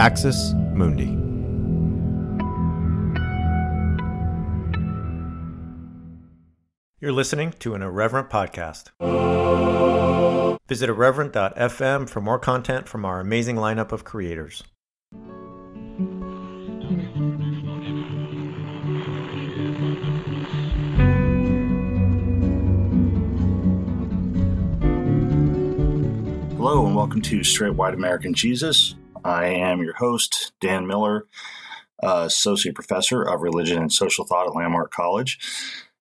Axis Mundi. You're listening to an Irreverent podcast. Visit irreverent.fm for more content from our amazing lineup of creators. Hello, and welcome to Straight White American Jesus. I am your host, Dan Miller, uh, Associate Professor of Religion and Social Thought at Landmark College.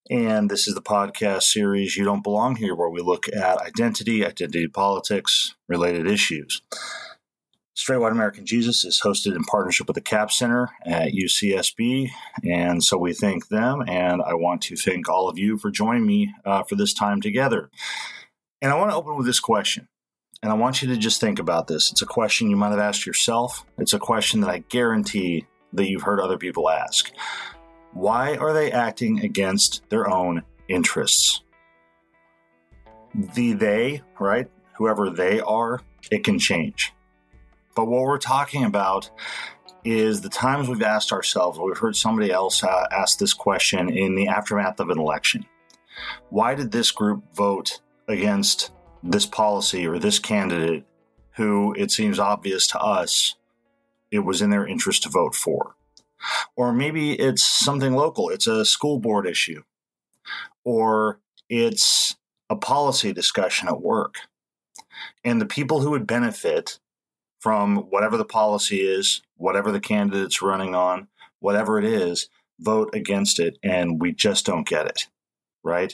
And this is the podcast series You Don't Belong Here, where we look at identity, identity politics, related issues. Straight White American Jesus is hosted in partnership with the Capps Center at UCSB. And so we thank them. And I want to thank all of you for joining me uh, for this time together. And I want to open with this question. And I want you to just think about this. It's a question you might have asked yourself. It's a question that I guarantee that you've heard other people ask. Why are they acting against their own interests? The they, right? Whoever they are, it can change. But what we're talking about is the times we've asked ourselves, we've heard somebody else uh, ask this question in the aftermath of an election. Why did this group vote against this policy or this candidate who it seems obvious to us it was in their interest to vote for. Or maybe it's something local, it's a school board issue, or it's a policy discussion at work. And the people who would benefit from whatever the policy is, whatever the candidate's running on, whatever it is, vote against it, and we just don't get it, right?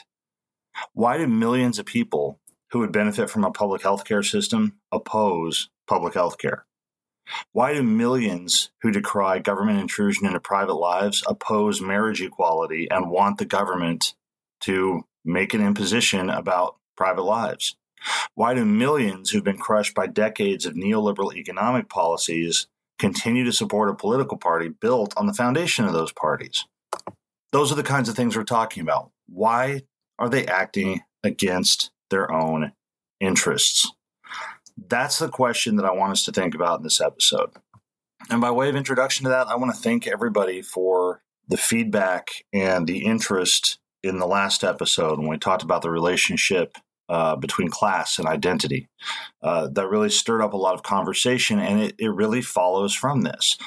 Why do millions of people who would benefit from a public health care system oppose public health care? Why do millions who decry government intrusion into private lives oppose marriage equality and want the government to make an imposition about private lives? Why do millions who've been crushed by decades of neoliberal economic policies continue to support a political party built on the foundation of those parties? Those are the kinds of things we're talking about. Why are they acting against their own interests? That's the question that I want us to think about in this episode. And by way of introduction to that, I want to thank everybody for the feedback and the interest in the last episode when we talked about the relationship uh, between class and identity. Uh, that really stirred up a lot of conversation, and it, it really follows from this.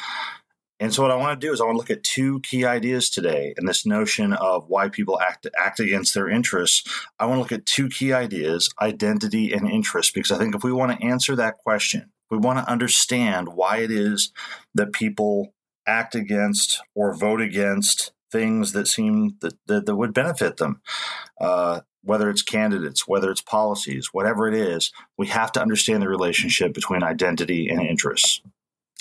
And so, what I want to do is I want to look at two key ideas today and this notion of why people act act against their interests. I want to look at two key ideas: identity and interest, because I think if we want to answer that question, we want to understand why it is that people act against or vote against things that seem that, that, that would benefit them. Uh, whether it's candidates, whether it's policies, whatever it is, we have to understand the relationship between identity and interests.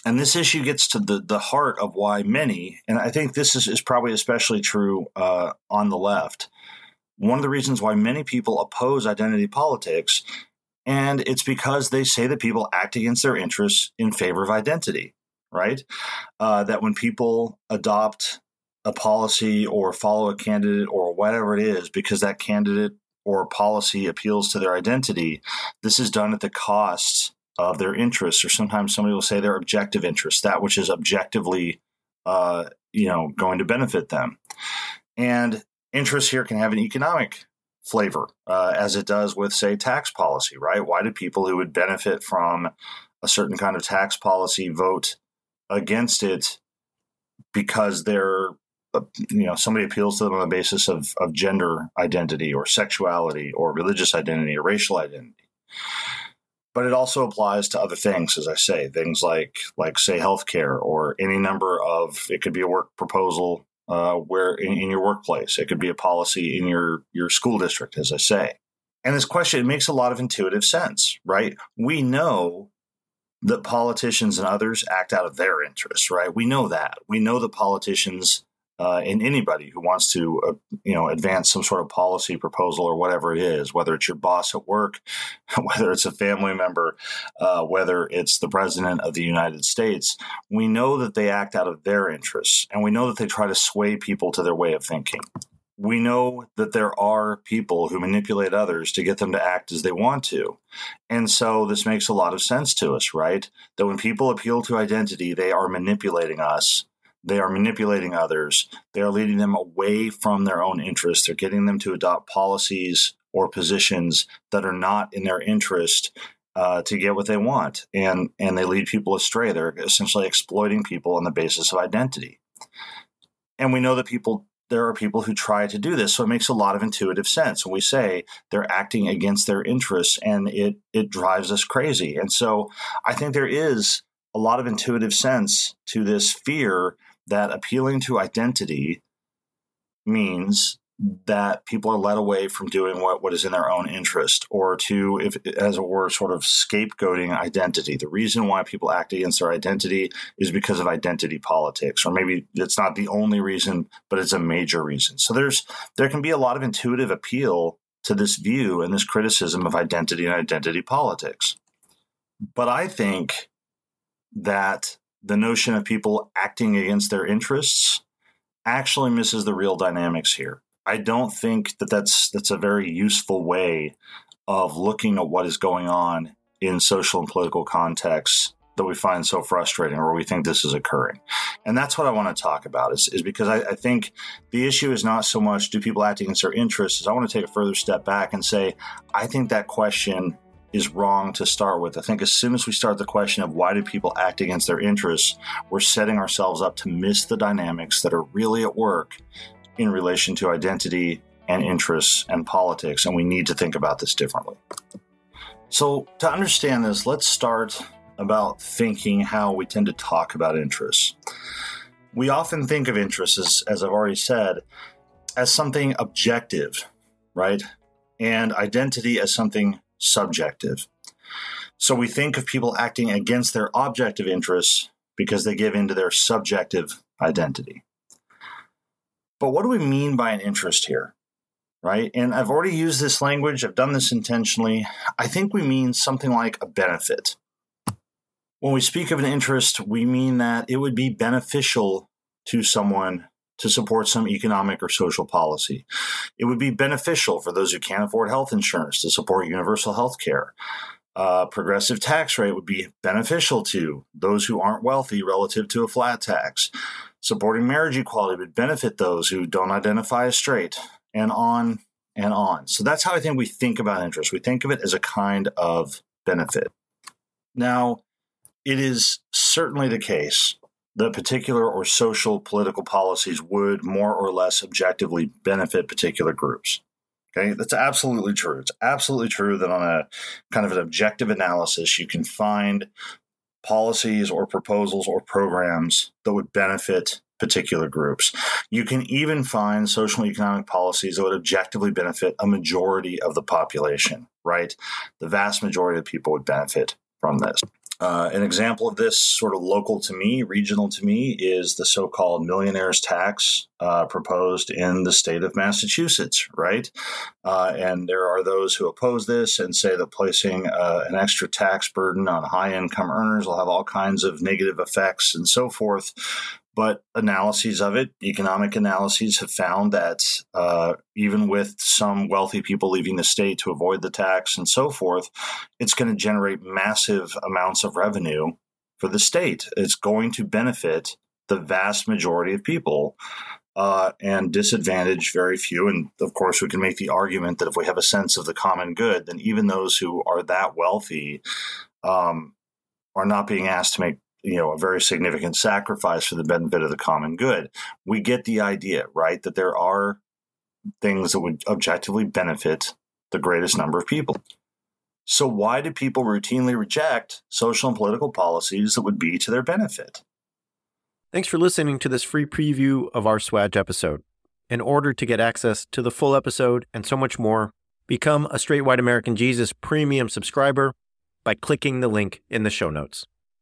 And this issue gets to the, the heart of why many, and I think this is, is probably especially true uh, on the left, one of the reasons why many people oppose identity politics, and it's because they say that people act against their interests in favor of identity, right? Uh, that when people adopt a policy or follow a candidate or whatever it is, because that candidate or policy appeals to their identity, this is done at the cost of their interests, or sometimes somebody will say their objective interests, that which is objectively, uh, you know, going to benefit them. And interest here can have an economic flavor, uh, as it does with, say, tax policy, right? Why do people who would benefit from a certain kind of tax policy vote against it because they're uh, you know somebody appeals to them on the basis of, of gender identity or sexuality or religious identity or racial identity but it also applies to other things, as I say, things like like say healthcare or any number of it could be a work proposal uh, where in, in, your workplace, it could be a policy in your your school district, as I say. And this question it makes a lot of intuitive sense, right? We know that politicians and others act out of their interests, right? We know that. We know that politicians uh, in anybody who wants to, uh, you know, advance some sort of policy proposal or whatever it is, whether it's your boss at work, whether it's a family member, uh, whether it's the president of the United States, we know that they act out of their interests, and we know that they try to sway people to their way of thinking. we know that there are people who manipulate others to get them to act as they want to. And so this makes a lot of sense to us, right? That when people appeal to identity, they are manipulating us. They are manipulating others. They are leading them away from their own interests. They're getting them to adopt policies or positions that are not in their interest uh, to get what they want. And, and they lead people astray. They're essentially exploiting people on the basis of identity. And we know that people there are people who try to do this. So it makes a lot of intuitive sense when we say they're acting against their interests and it it drives us crazy. And so I think there is a lot of intuitive sense to this fear that appealing to identity means that people are led away from doing what, what is in their own interest or to if as it were sort of scapegoating identity. The reason why people act against their identity is because of identity politics or maybe it's not the only reason but it's a major reason. So there's there can be a lot of intuitive appeal to this view and this criticism of identity and identity politics. But i think that the notion of people acting against their interests actually misses the real dynamics here I don't think that that's that's a very useful way of looking at what is going on in social and political contexts that we find so frustrating or we think this is occurring. And that's what I want to talk about is, is because I, I, think the issue is not so much do people act against their interests, I want to take a further step back and say, I think that question is wrong to start with. I think as soon as we start the question of why do people act against their interests, we're setting ourselves up to miss the dynamics that are really at work in relation to identity and interests and politics, and we need to think about this differently. So, to understand this, let's start about thinking how we tend to talk about interests. We often think of interests, as, as I've already said, as something objective, right? And identity as something subjective. So we think of people acting against their objective interests because they give into their subjective identity. But what do we mean by an interest here? Right? And I've already used this language, I've done this intentionally. I think we mean something like a benefit. When we speak of an interest, we mean that it would be beneficial to someone to support some economic or social policy. It would be beneficial for those who can't afford health insurance to support universal health care. Uh, progressive tax rate would be beneficial to those who aren't wealthy relative to a flat tax. Supporting marriage equality would benefit those who don't identify as straight, and on and on. So that's how I think we think about interest. We think of it as a kind of benefit. Now, it is certainly the case that particular or social political policies would more or less objectively benefit particular groups. Okay, that's absolutely true. It's absolutely true that on a kind of an objective analysis, you can find policies or proposals or programs that would benefit particular groups. You can even find social and economic policies that would objectively benefit a majority of the population, right? The vast majority of people would benefit from this. Uh, an example of this, sort of local to me, regional to me, is the so called millionaires tax uh, proposed in the state of Massachusetts, right? Uh, and there are those who oppose this and say that placing uh, an extra tax burden on high income earners will have all kinds of negative effects and so forth. But analyses of it, economic analyses, have found that uh, even with some wealthy people leaving the state to avoid the tax and so forth, it's going to generate massive amounts of revenue for the state. It's going to benefit the vast majority of people uh, and disadvantage very few. And of course, we can make the argument that if we have a sense of the common good, then even those who are that wealthy um, are not being asked to make you know a very significant sacrifice for the benefit of the common good. We get the idea right that there are things that would objectively benefit the greatest number of people. So why do people routinely reject social and political policies that would be to their benefit? Thanks for listening to this free preview of our swag episode. In order to get access to the full episode and so much more become a straight white american jesus premium subscriber by clicking the link in the show notes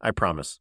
I promise.